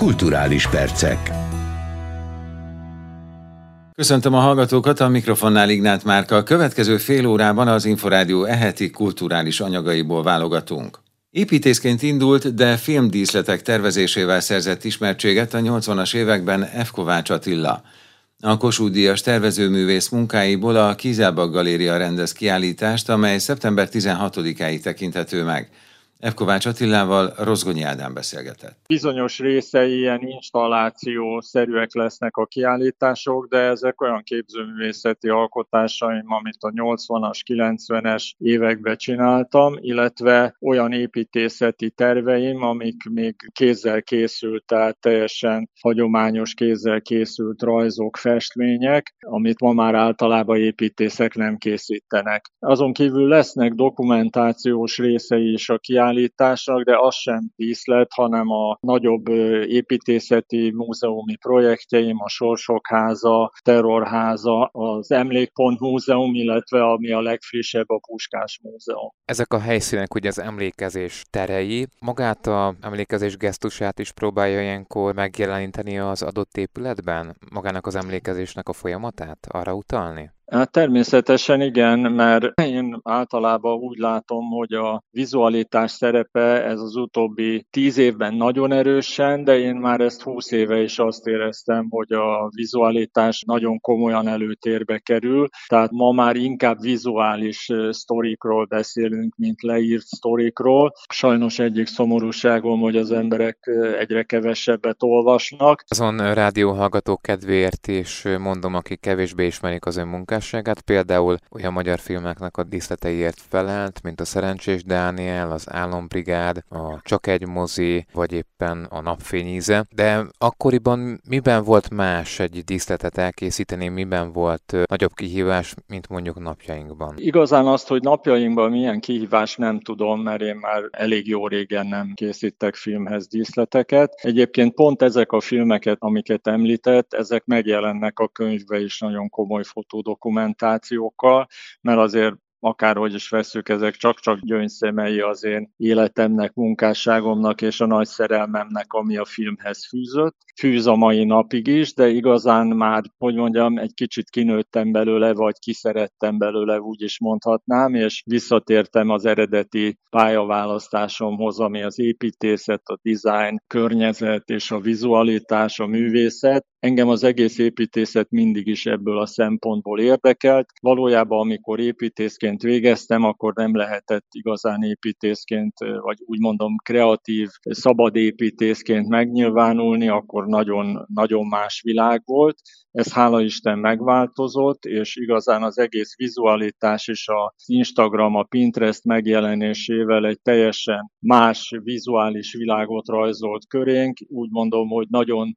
Kulturális percek. Köszöntöm a hallgatókat, a mikrofonnál Ignát Márka. A következő fél órában az Inforádió eheti kulturális anyagaiból válogatunk. Építészként indult, de filmdíszletek tervezésével szerzett ismertséget a 80-as években F. Kovács Attila. A Kossuth Díjas tervezőművész munkáiból a Kizábak Galéria rendez kiállítást, amely szeptember 16-áig tekinthető meg. F. Kovács Attilával Rozgonyi Ádám beszélgetett. Bizonyos részei ilyen installációszerűek lesznek a kiállítások, de ezek olyan képzőművészeti alkotásaim, amit a 80-as, 90-es években csináltam, illetve olyan építészeti terveim, amik még kézzel készült, tehát teljesen hagyományos kézzel készült rajzok, festmények, amit ma már általában építészek nem készítenek. Azon kívül lesznek dokumentációs részei is a kiállítások, kiállításnak, de az sem díszlet, hanem a nagyobb építészeti múzeumi projektjeim, a Sorsok háza, Terrorháza, az Emlékpont Múzeum, illetve ami a legfrissebb a Puskás Múzeum. Ezek a helyszínek ugye az emlékezés terei. Magát a emlékezés gesztusát is próbálja ilyenkor megjeleníteni az adott épületben? Magának az emlékezésnek a folyamatát? Arra utalni? Hát természetesen igen, mert én általában úgy látom, hogy a vizualitás szerepe ez az utóbbi tíz évben nagyon erősen, de én már ezt húsz éve is azt éreztem, hogy a vizualitás nagyon komolyan előtérbe kerül, tehát ma már inkább vizuális sztorikról beszélünk, mint leírt sztorikról. Sajnos egyik szomorúságom, hogy az emberek egyre kevesebbet olvasnak. Azon rádióhallgató kedvéért is mondom, akik kevésbé ismerik az ön munkát, munkásságát, például olyan magyar filmeknek a díszleteiért felelt, mint a Szerencsés Dániel, az Álombrigád, a Csak egy mozi, vagy éppen a Napfényíze. De akkoriban miben volt más egy díszletet elkészíteni, miben volt nagyobb kihívás, mint mondjuk napjainkban? Igazán azt, hogy napjainkban milyen kihívás nem tudom, mert én már elég jó régen nem készítek filmhez díszleteket. Egyébként pont ezek a filmeket, amiket említett, ezek megjelennek a könyvbe is nagyon komoly fotódokumentumok dokumentációkkal, mert azért akárhogy is veszük, ezek csak-csak gyöngyszemei az én életemnek, munkásságomnak és a nagy szerelmemnek, ami a filmhez fűzött. Fűz a mai napig is, de igazán már, hogy mondjam, egy kicsit kinőttem belőle, vagy kiszerettem belőle, úgy is mondhatnám, és visszatértem az eredeti pályaválasztásomhoz, ami az építészet, a design, környezet és a vizualitás, a művészet. Engem az egész építészet mindig is ebből a szempontból érdekelt. Valójában, amikor építészként végeztem, akkor nem lehetett igazán építészként, vagy úgy mondom kreatív, szabad építészként megnyilvánulni, akkor nagyon, nagyon más világ volt. Ez hála Isten megváltozott, és igazán az egész vizualitás és az Instagram, a Pinterest megjelenésével egy teljesen más vizuális világot rajzolt körénk. Úgy mondom, hogy nagyon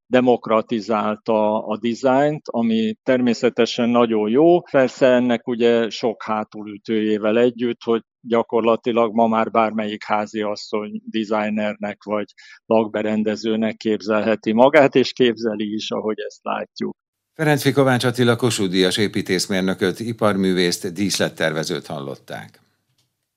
demokratizálta a dizájnt, ami természetesen nagyon jó. Persze ennek ugye sok hátulütőjével együtt, hogy gyakorlatilag ma már bármelyik házi asszony designernek vagy lakberendezőnek képzelheti magát, és képzeli is, ahogy ezt látjuk. Ferencvi Kovács Attila Kossuth Díjas építészmérnököt, iparművészt, díszlettervezőt hallották.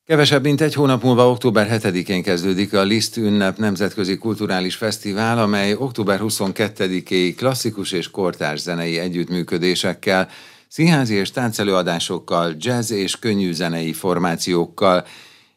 Kevesebb mint egy hónap múlva október 7-én kezdődik a Liszt ünnep Nemzetközi Kulturális Fesztivál, amely október 22-éig klasszikus és kortárs zenei együttműködésekkel, színházi és táncelőadásokkal, jazz és könnyű zenei formációkkal,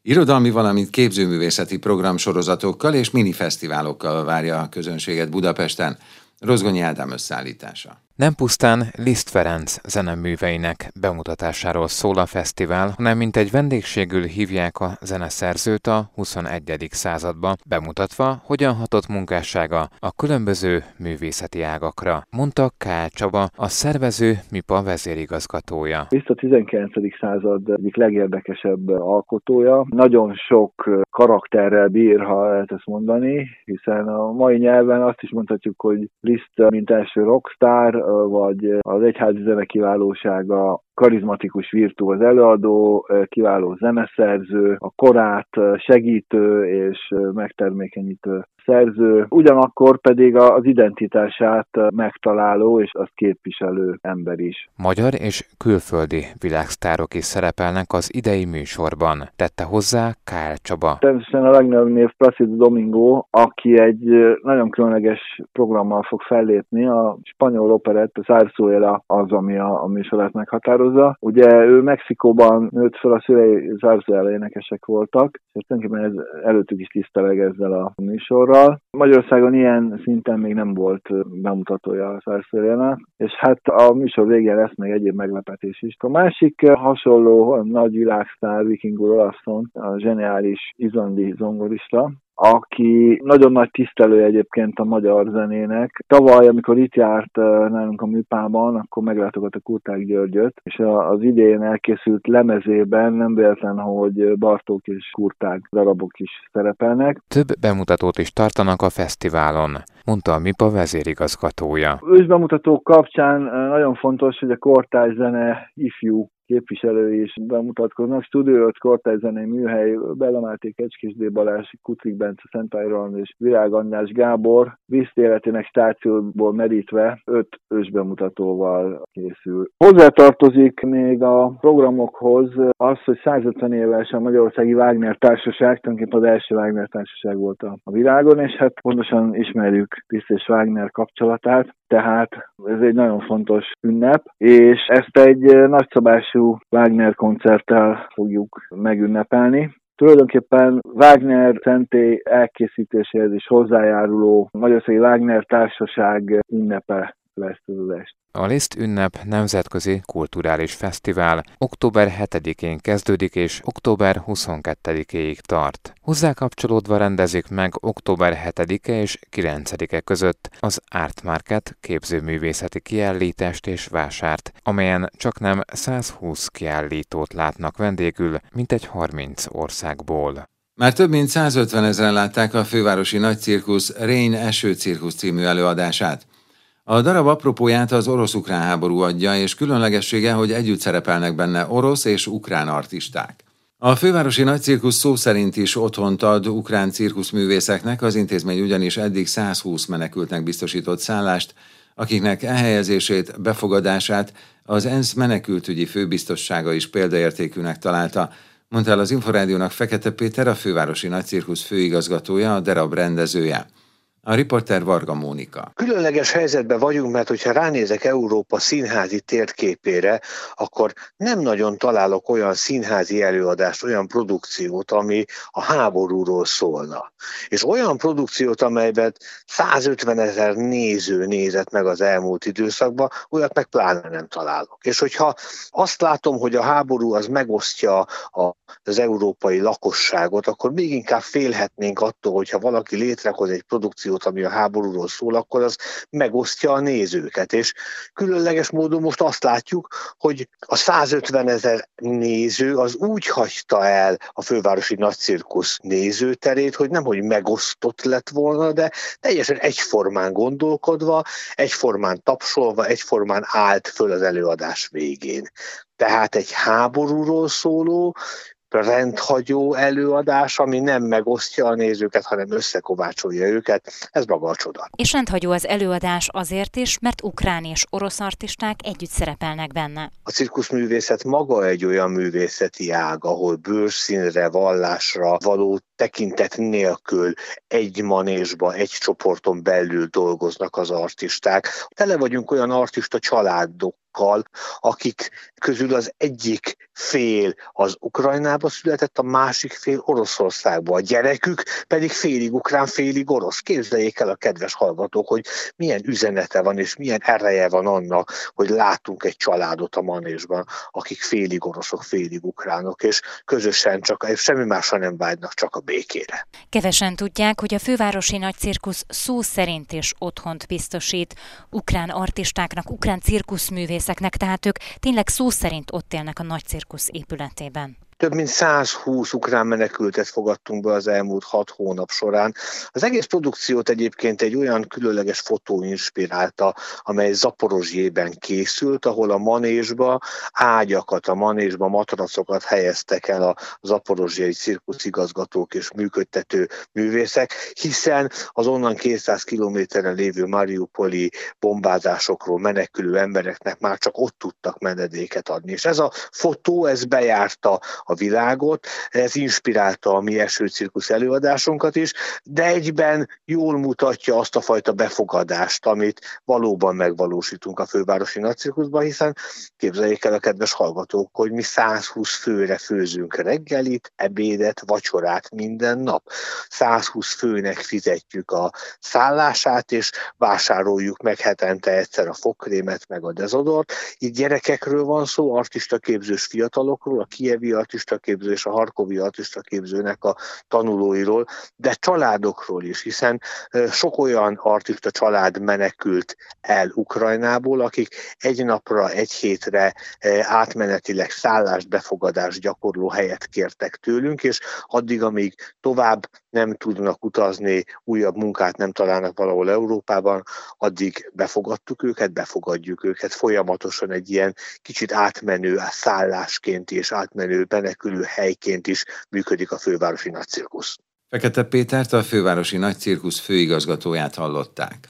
irodalmi, valamint képzőművészeti programsorozatokkal és minifesztiválokkal várja a közönséget Budapesten. Rozgonyi Ádám összeállítása. Nem pusztán Liszt Ferenc zeneműveinek bemutatásáról szól a fesztivál, hanem mint egy vendégségül hívják a zeneszerzőt a 21. századba, bemutatva, hogyan hatott munkássága a különböző művészeti ágakra, mondta K. Csaba, a szervező MIPA vezérigazgatója. Liszt a 19. század egyik legérdekesebb alkotója. Nagyon sok karakterrel bír, ha lehet ezt mondani, hiszen a mai nyelven azt is mondhatjuk, hogy Liszt, mint első rockstar, vagy az egyházi zene kiválósága, karizmatikus virtuóz előadó, kiváló zeneszerző, a korát segítő és megtermékenyítő szerző, ugyanakkor pedig az identitását megtaláló és azt képviselő ember is. Magyar és külföldi világsztárok is szerepelnek az idei műsorban, tette hozzá Kál Csaba. Természetesen a legnagyobb név Placido Domingo, aki egy nagyon különleges programmal fog fellépni, a spanyol operett, Zarzuela az, ami a, a műsorát meghatározza. Ugye ő Mexikóban nőtt fel, a szülei Zarzuela énekesek voltak, és tulajdonképpen ez előttük is tiszteleg ezzel a műsorral. Magyarországon ilyen szinten még nem volt bemutatója a Zarzuela, és hát a műsor végén lesz még egyéb meglepetés is. A másik hasonló nagy világsztár Viking Olaszon, a zseniális izlandi zongorista, aki nagyon nagy tisztelő egyébként a magyar zenének. Tavaly, amikor itt járt nálunk a műpában, akkor meglátogatta Kurták Györgyöt, és az idén elkészült lemezében nem véletlen, hogy Bartók és Kurták darabok is szerepelnek. Több bemutatót is tartanak a fesztiválon, mondta a MIPA vezérigazgatója. Ősbemutatók kapcsán nagyon fontos, hogy a kortárs zene ifjú képviselői is bemutatkoznak. Studio 5 kortályzenei műhely, Bella Máté, Kecskés D. Balázs, Kucik Bence, Szent Ajron és Virág András Gábor visszéletének stációból merítve öt ősbemutatóval készül. Hozzátartozik még a programokhoz az, hogy 150 éves a Magyarországi Wagner Társaság, tulajdonképpen az első Wagner Társaság volt a világon, és hát pontosan ismerjük Tiszt és Wagner kapcsolatát, tehát ez egy nagyon fontos ünnep, és ezt egy nagyszabású Wagner koncerttel fogjuk megünnepelni. Tulajdonképpen Wagner szentély elkészítéséhez is hozzájáruló Magyarországi Wagner Társaság ünnepe lesz az est. A Liszt ünnep nemzetközi kulturális fesztivál október 7-én kezdődik és október 22-éig tart. Hozzá kapcsolódva rendezik meg október 7-e és 9-e között az Art Market képzőművészeti kiállítást és vásárt, amelyen csak nem 120 kiállítót látnak vendégül, mintegy 30 országból. Már több mint 150 ezeren látták a fővárosi nagycirkusz Rény Eső Cirkusz című előadását. A darab apropóját az orosz-ukrán háború adja, és különlegessége, hogy együtt szerepelnek benne orosz és ukrán artisták. A fővárosi nagycirkusz szó szerint is otthont ad ukrán cirkuszművészeknek, az intézmény ugyanis eddig 120 menekültnek biztosított szállást, akiknek elhelyezését, befogadását az ENSZ menekültügyi főbiztossága is példaértékűnek találta, mondta el az Inforádiónak Fekete Péter, a fővárosi nagycirkusz főigazgatója, a darab rendezője. A riporter Varga Mónika. Különleges helyzetben vagyunk, mert hogyha ránézek Európa színházi térképére, akkor nem nagyon találok olyan színházi előadást, olyan produkciót, ami a háborúról szólna. És olyan produkciót, amelyben 150 ezer néző nézett meg az elmúlt időszakban, olyat meg pláne nem találok. És hogyha azt látom, hogy a háború az megosztja az európai lakosságot, akkor még inkább félhetnénk attól, hogyha valaki létrehoz egy produkciót, produkciót, ami a háborúról szól, akkor az megosztja a nézőket. És különleges módon most azt látjuk, hogy a 150 ezer néző az úgy hagyta el a fővárosi nagycirkusz nézőterét, hogy nem, hogy megosztott lett volna, de teljesen egyformán gondolkodva, egyformán tapsolva, egyformán állt föl az előadás végén. Tehát egy háborúról szóló, rendhagyó előadás, ami nem megosztja a nézőket, hanem összekovácsolja őket. Ez maga a csoda. És rendhagyó az előadás azért is, mert ukrán és orosz artisták együtt szerepelnek benne. A cirkuszművészet maga egy olyan művészeti ág, ahol bőrszínre, vallásra való tekintet nélkül egy manésba, egy csoporton belül dolgoznak az artisták. Tele vagyunk olyan artista családok, akik közül az egyik fél az Ukrajnába született, a másik fél Oroszországba. A gyerekük pedig félig ukrán, félig orosz. Képzeljék el a kedves hallgatók, hogy milyen üzenete van, és milyen ereje van annak, hogy látunk egy családot a manésban, akik félig oroszok, félig ukránok, és közösen csak, semmi másra nem vágynak, csak a békére. Kevesen tudják, hogy a fővárosi nagycirkusz szó szerint is otthont biztosít ukrán artistáknak, ukrán cirkuszművészeknek, tehát ők tényleg szó szerint ott élnek a nagycirkusz épületében. Több mint 120 ukrán menekültet fogadtunk be az elmúlt hat hónap során. Az egész produkciót egyébként egy olyan különleges fotó inspirálta, amely Zaporozsjében készült, ahol a manésba ágyakat, a manésba matracokat helyeztek el a zaporozsjai cirkuszigazgatók és működtető művészek, hiszen az onnan 200 kilométerre lévő Mariupoli bombázásokról menekülő embereknek már csak ott tudtak menedéket adni. És ez a fotó, ez bejárta a világot, ez inspirálta a mi eső cirkusz előadásunkat is, de egyben jól mutatja azt a fajta befogadást, amit valóban megvalósítunk a fővárosi nagycirkuszban, hiszen képzeljék el a kedves hallgatók, hogy mi 120 főre főzünk reggelit, ebédet, vacsorát minden nap. 120 főnek fizetjük a szállását, és vásároljuk meg hetente egyszer a fogkrémet, meg a dezodort. Itt gyerekekről van szó, artistaképzős fiatalokról, a kievi artistaképző és a harkovi artistaképzőnek a tanulóiról, de családokról is, hiszen sok olyan artista család menekült el Ukrajnából, akik egy napra, egy hétre átmenetileg szállást, befogadást gyakorló helyet kértek tőlünk, és addig, amíg tovább nem tudnak utazni, újabb munkát nem találnak valahol Európában, addig befogadtuk őket, befogadjuk őket. Folyamatosan egy ilyen kicsit átmenő szállásként és átmenő menekülő helyként is működik a fővárosi nagycirkusz. Fekete Pétert, a fővárosi nagycirkusz főigazgatóját hallották.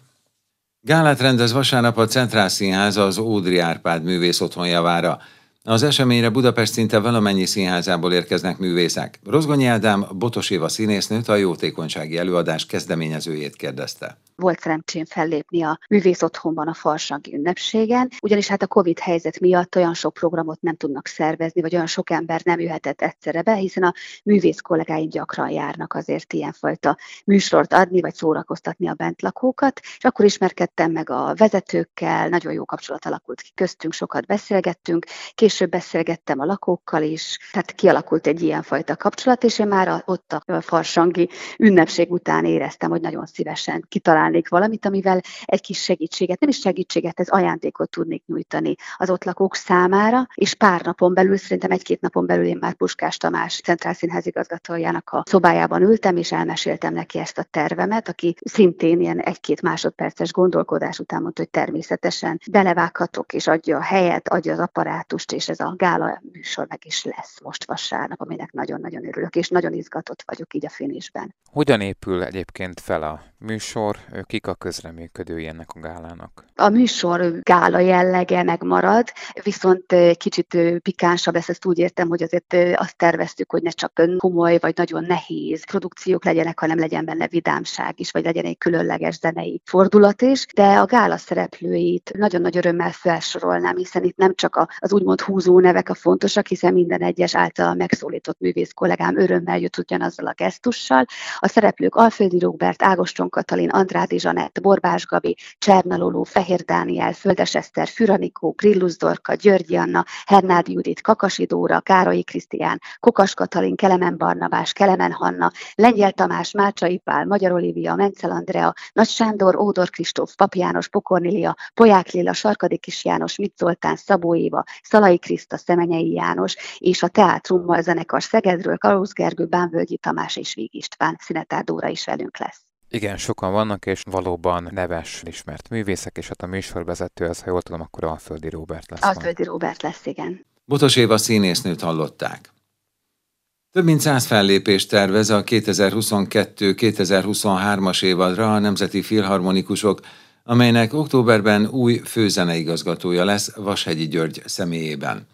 Gálát rendez vasárnap a Centrál Színház az Ódri Árpád művész otthon javára. Az eseményre Budapest szinte valamennyi színházából érkeznek művészek. Rozgonyi Ádám Botos Éva színésznőt a jótékonysági előadás kezdeményezőjét kérdezte volt szerencsém fellépni a művész otthonban a farsangi ünnepségen, ugyanis hát a Covid helyzet miatt olyan sok programot nem tudnak szervezni, vagy olyan sok ember nem jöhetett egyszerre be, hiszen a művész kollégáim gyakran járnak azért ilyenfajta műsort adni, vagy szórakoztatni a bentlakókat, és akkor ismerkedtem meg a vezetőkkel, nagyon jó kapcsolat alakult ki köztünk, sokat beszélgettünk, később beszélgettem a lakókkal is, tehát kialakult egy ilyenfajta kapcsolat, és én már ott a farsangi ünnepség után éreztem, hogy nagyon szívesen kitalálnám találnék valamit, amivel egy kis segítséget, nem is segítséget, ez ajándékot tudnék nyújtani az ott lakók számára, és pár napon belül, szerintem egy-két napon belül én már Puskás Tamás Centrál Színház igazgatójának a szobájában ültem, és elmeséltem neki ezt a tervemet, aki szintén ilyen egy-két másodperces gondolkodás után mondta, hogy természetesen belevághatok, és adja a helyet, adja az apparátust, és ez a gála műsor meg is lesz most vasárnap, aminek nagyon-nagyon örülök, és nagyon izgatott vagyok így a finésben. Hogyan épül egyébként fel a műsor, kik a közreműködői ennek a gálának? A műsor gála jellege megmarad, viszont kicsit pikánsabb lesz, ezt úgy értem, hogy azért azt terveztük, hogy ne csak komoly vagy nagyon nehéz produkciók legyenek, hanem legyen benne vidámság is, vagy legyen egy különleges zenei fordulat is, de a gála szereplőit nagyon nagy örömmel felsorolnám, hiszen itt nem csak az úgymond húzó nevek a fontosak, hiszen minden egyes által megszólított művész kollégám örömmel jött ugyanazzal a gesztussal. A szereplők Alföldi Róbert, Ágoston Katalin, Andrádi Zsanett, Borbás Gabi, Csernaloló, Fehér Dániel, Földes Eszter, Füranikó, Grillus Dorka, Györgyi Anna, Hernád Judit, Kakasi Dóra, Károlyi Krisztián, Kokas Katalin, Kelemen Barnabás, Kelemen Hanna, Lengyel Tamás, Mácsai Pál, Magyar Olivia, Mencel Andrea, Nagy Sándor, Ódor Kristóf, Pap János, Pokornilia, Poják Lilla, Sarkadi Kis János, Mit Zoltán, Szabó Éva, Szalai Kriszta, Szemenyei János, és a Teátrummal zenekar Szegedről, Kalóz Gergő, Bánvölgyi Tamás és Víg István, Szinetár Dóra is velünk lesz. Igen, sokan vannak, és valóban neves, ismert művészek, és hát a műsorvezető, az, ha jól tudom, akkor Alföldi Róbert lesz. Alföldi Róbert lesz, igen. Botos Éva színésznőt hallották. Több mint száz fellépést tervez a 2022-2023-as évadra a Nemzeti Filharmonikusok, amelynek októberben új főzeneigazgatója lesz Vashegyi György személyében.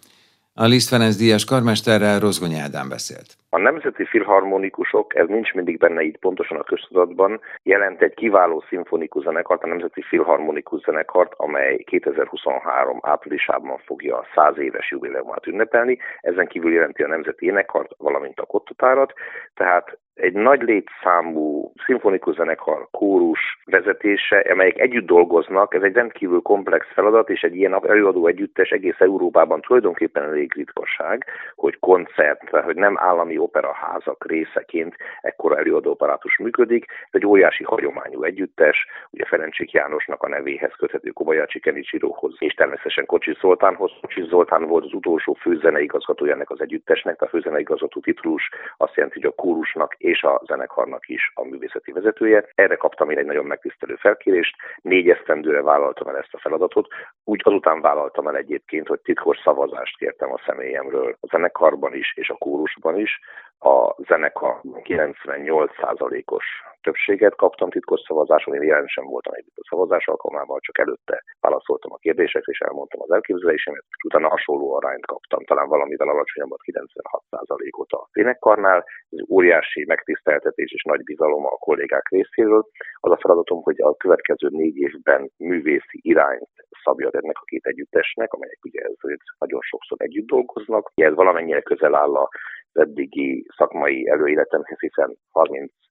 A Liszt Ferenc Díjas karmesterrel Rozgony Ádám beszélt. A nemzeti filharmonikusok, ez nincs mindig benne így pontosan a köztudatban, jelent egy kiváló szimfonikus zenekart, a Nemzeti Filharmonikus Zenekart, amely 2023 áprilisában fogja a 100 éves jubileumát ünnepelni. Ezen kívül jelenti a Nemzeti Énekkart, valamint a Kottotárat. Tehát egy nagy létszámú szimfonikus zenekar kórus vezetése, amelyek együtt dolgoznak, ez egy rendkívül komplex feladat, és egy ilyen előadó együttes egész Európában tulajdonképpen elég ritkaság, hogy koncert, hogy nem állami operaházak részeként ekkora előadóaparátus működik. Ez egy óriási hagyományú együttes, ugye Ferencsék Jánosnak a nevéhez köthető Kobayashi Kenichirohoz, és természetesen Kocsi Zoltánhoz. Kocsi Zoltán volt az utolsó főzeneigazgatója ennek az együttesnek, a főzeneigazgató titlus azt jelenti, hogy a kórusnak és a zenekarnak is a művészeti vezetője. Erre kaptam én egy nagyon megtisztelő felkérést, négy esztendőre vállaltam el ezt a feladatot, úgy azután vállaltam el egyébként, hogy titkos szavazást kértem a személyemről a zenekarban is és a kórusban is. A zenekar 98%-os többséget kaptam titkos szavazáson, én jelen sem voltam egy a szavazás alkalmával, csak előtte válaszoltam a kérdésekre, és elmondtam az elképzelésemet, és utána hasonló arányt kaptam, talán valamivel alacsonyabbat 96%-ot a zenekarnál. Ez óriási megtiszteltetés és nagy bizalom a kollégák részéről. Az a feladatom, hogy a következő négy évben művészi irányt szabja ennek a két együttesnek, amelyek ugye ezért nagyon sokszor együtt dolgoznak. Ez valamennyire közel áll a eddigi szakmai előéletemhez, hiszen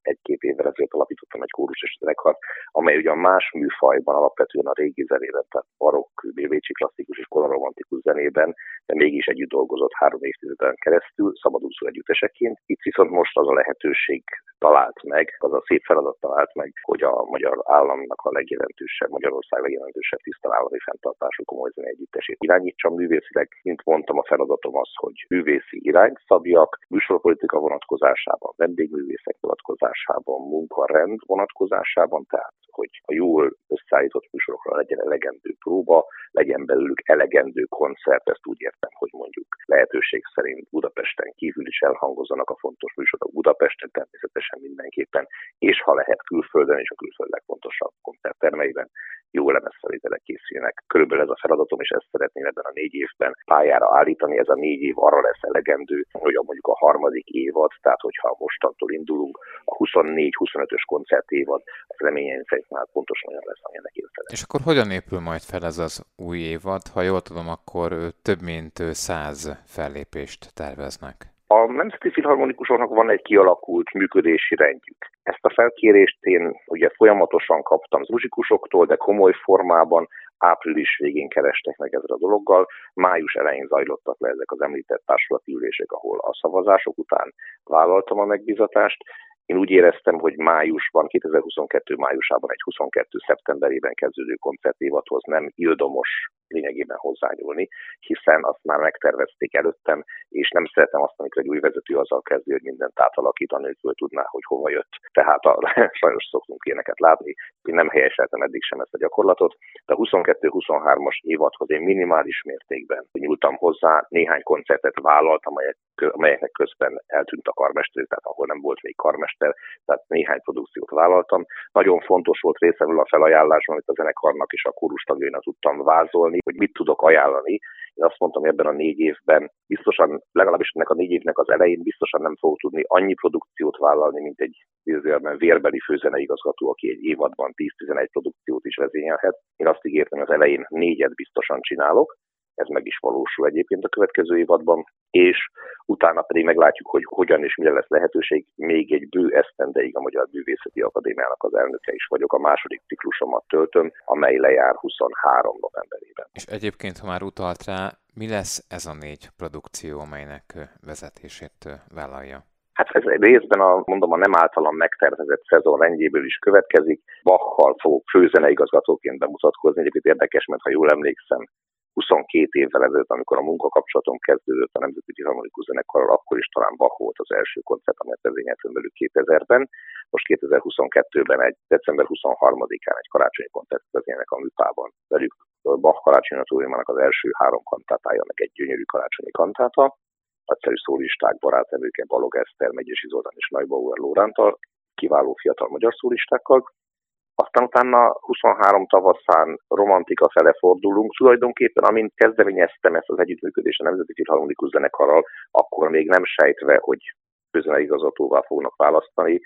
31-2 évvel ezelőtt alapítottam egy kórus és zenekart, amely ugyan más műfajban, alapvetően a régi zenében, tehát barokk, bécsi klasszikus és koronaromantikus zenében, de mégis együtt dolgozott három évtizeden keresztül, szabadúszó együtteseként. Itt viszont most az a lehetőség talált meg, az a szép feladat talált meg, hogy a magyar államnak a legjelentősebb, Magyarország legjelentősebb tisztalálami fenntartású komoly zenei együttesét irányítsam művészileg. Mint mondtam, a feladatom az, hogy művészi irányt szabjak, műsorpolitika vonatkozásában, vendégművészek vonatkozásában, munkarend vonatkozásában, tehát hogy a jól összeállított műsorokra legyen elegendő próba, legyen belőlük elegendő koncert, ezt úgy értem, hogy mondjuk lehetőség szerint Budapesten kívül is elhangozzanak a fontos műsorok Budapesten természetesen mindenképpen, és ha lehet külföldön és a külföld legfontosabb koncerttermeiben jó lemezfelvételek készüljenek. Körülbelül ez a feladatom, és ezt szeretném ebben a négy évben pályára állítani. Ez a négy év arra lesz elegendő, hogy a mondjuk a harmadik évad, tehát hogyha mostantól indulunk, a 24-25-ös koncert évad, az reményeim szerint már pontosan olyan lesz, amilyenek én szeretném. És akkor hogyan épül majd fel ez az új évad? Ha jól tudom, akkor több mint száz fellépést terveznek. A Nemzeti Filharmonikusoknak van egy kialakult működési rendjük. Ezt a felkérést én ugye folyamatosan kaptam az muzsikusoktól, de komoly formában április végén kerestek meg ezzel a dologgal. Május elején zajlottak le ezek az említett társulati ülések, ahol a szavazások után vállaltam a megbizatást, én úgy éreztem, hogy májusban, 2022 májusában egy 22 szeptemberében kezdődő koncertévathoz nem ildomos lényegében hozzányúlni, hiszen azt már megtervezték előttem, és nem szeretem azt, amikor egy új vezető azzal kezdi, hogy mindent átalakítani, hogy tudná, hogy hova jött. Tehát a, sajnos szoktunk ilyeneket látni, én nem helyeseltem eddig sem ezt a gyakorlatot, de a 22-23-as évadhoz én minimális mértékben nyúltam hozzá, néhány koncertet vállaltam, amelyek, amelyeknek közben eltűnt a karmester, tehát ahol nem volt még karmester, tehát néhány produkciót vállaltam. Nagyon fontos volt részemről a felajánlásban, amit a zenekarnak és a kórus tagjainak tudtam vázolni, hogy mit tudok ajánlani. Én azt mondtam, hogy ebben a négy évben biztosan, legalábbis ennek a négy évnek az elején biztosan nem fogok tudni annyi produkciót vállalni, mint egy idézőjelben vérbeli főzeneigazgató, aki egy évadban 10-11 produkciót is vezényelhet. Én azt ígértem, hogy az elején négyet biztosan csinálok, ez meg is valósul egyébként a következő évadban, és utána pedig meglátjuk, hogy hogyan és mire lesz lehetőség. Még egy bő esztendeig a Magyar Művészeti Akadémiának az elnöke is vagyok, a második ciklusomat töltöm, amely lejár 23 novemberében. És egyébként, ha már utalt rá, mi lesz ez a négy produkció, amelynek vezetését vállalja? Hát ez részben a, mondom, a nem általam megtervezett szezon rendjéből is következik. Bachal fogok főzeneigazgatóként bemutatkozni. Egyébként érdekes, mert ha jól emlékszem, 22 évvel ezelőtt, amikor a munkakapcsolatom kezdődött a Nemzeti Filharmonikus Zenekarral, akkor is talán Bach volt az első koncert, amelyet vezényeltem velük 2000-ben. Most 2022-ben egy december 23-án egy karácsonyi koncert vezényelnek a műpában velük. Bach karácsonyi az első három kantátája, meg egy gyönyörű karácsonyi kantáta. Nagyszerű szólisták, barátemőke, Balog Eszter, Megyesi Zoltán és Nagybauer Lórántal, kiváló fiatal magyar szólistákkal, aztán utána 23 tavaszán romantika fele fordulunk. Tulajdonképpen, amint kezdeményeztem ezt az együttműködést a Nemzeti Filharmonikus Zenekarral, akkor még nem sejtve, hogy igazgatóval fognak választani,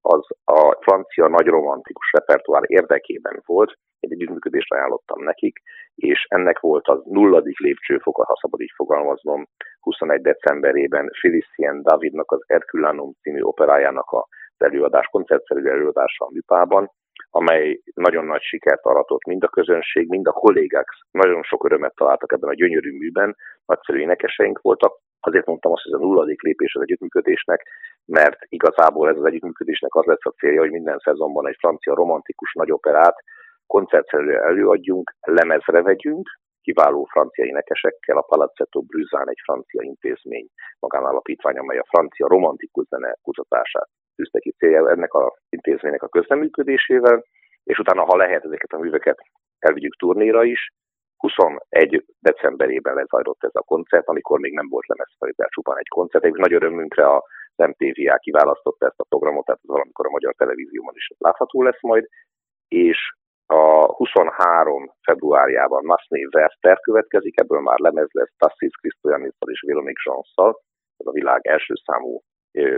az a francia nagy romantikus repertoár érdekében volt, egy együttműködést ajánlottam nekik, és ennek volt az nulladik lépcsőfoka, ha szabad így fogalmaznom, 21 decemberében Felicien Davidnak az Herculanum című operájának a előadás, koncertszerű előadása a Műpában, amely nagyon nagy sikert aratott. Mind a közönség, mind a kollégák nagyon sok örömet találtak ebben a gyönyörű műben, nagyszerű énekeseink voltak, Azért mondtam azt, hogy ez a nulladik lépés az együttműködésnek, mert igazából ez az együttműködésnek az lesz a célja, hogy minden szezonban egy francia romantikus nagyoperát koncertszerűen előadjunk, lemezre vegyünk, kiváló francia énekesekkel, a Palazzetto Brüzzán egy francia intézmény magánalapítvány, amely a francia romantikus zene kutatását tűzte ki célja ennek a intézménynek a közleműködésével, és utána, ha lehet, ezeket a műveket elvigyük turnéra is. 21 decemberében lezajlott ez a koncert, amikor még nem volt lemezfelvétel, csupán egy koncert. És nagy örömünkre a MTVA kiválasztotta ezt a programot, tehát ez valamikor a magyar televízióban is látható lesz majd, és a 23 februárjában Masné Werther következik, ebből már lemez lesz Tassis Krisztoyanisszal és Véronique Jansszal, ez a világ első számú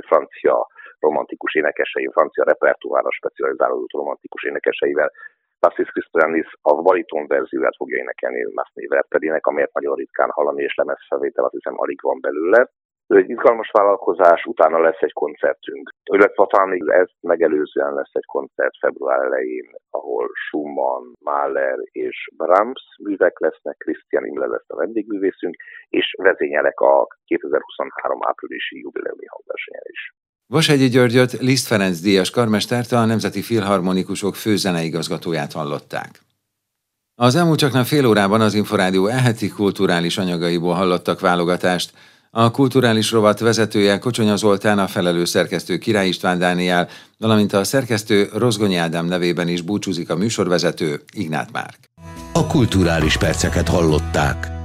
francia romantikus énekesei, francia repertoárra specializálódott romantikus énekeseivel. Tassis Krisztoyanis a bariton verzióját fogja énekelni Masné Wertherének, amelyet nagyon ritkán hallani, és lemezfelvétel azt hiszem alig van belőle. Ez egy izgalmas vállalkozás, utána lesz egy koncertünk. Illetve talán még ezt megelőzően lesz egy koncert február elején, ahol Schumann, Mahler és Brahms művek lesznek, Christian Imle lesz a vendégművészünk, és vezényelek a 2023 áprilisi jubileumi hangversenyen is. Vasegyi Györgyöt Liszt Ferenc díjas karmestert a Nemzeti Filharmonikusok főzeneigazgatóját hallották. Az elmúlt csak fél órában az Inforádió eheti kulturális anyagaiból hallottak válogatást, a kulturális rovat vezetője Kocsonya Zoltán, a felelő szerkesztő Király István Dániel, valamint a szerkesztő Rozgonyi Ádám nevében is búcsúzik a műsorvezető Ignát Márk. A kulturális perceket hallották.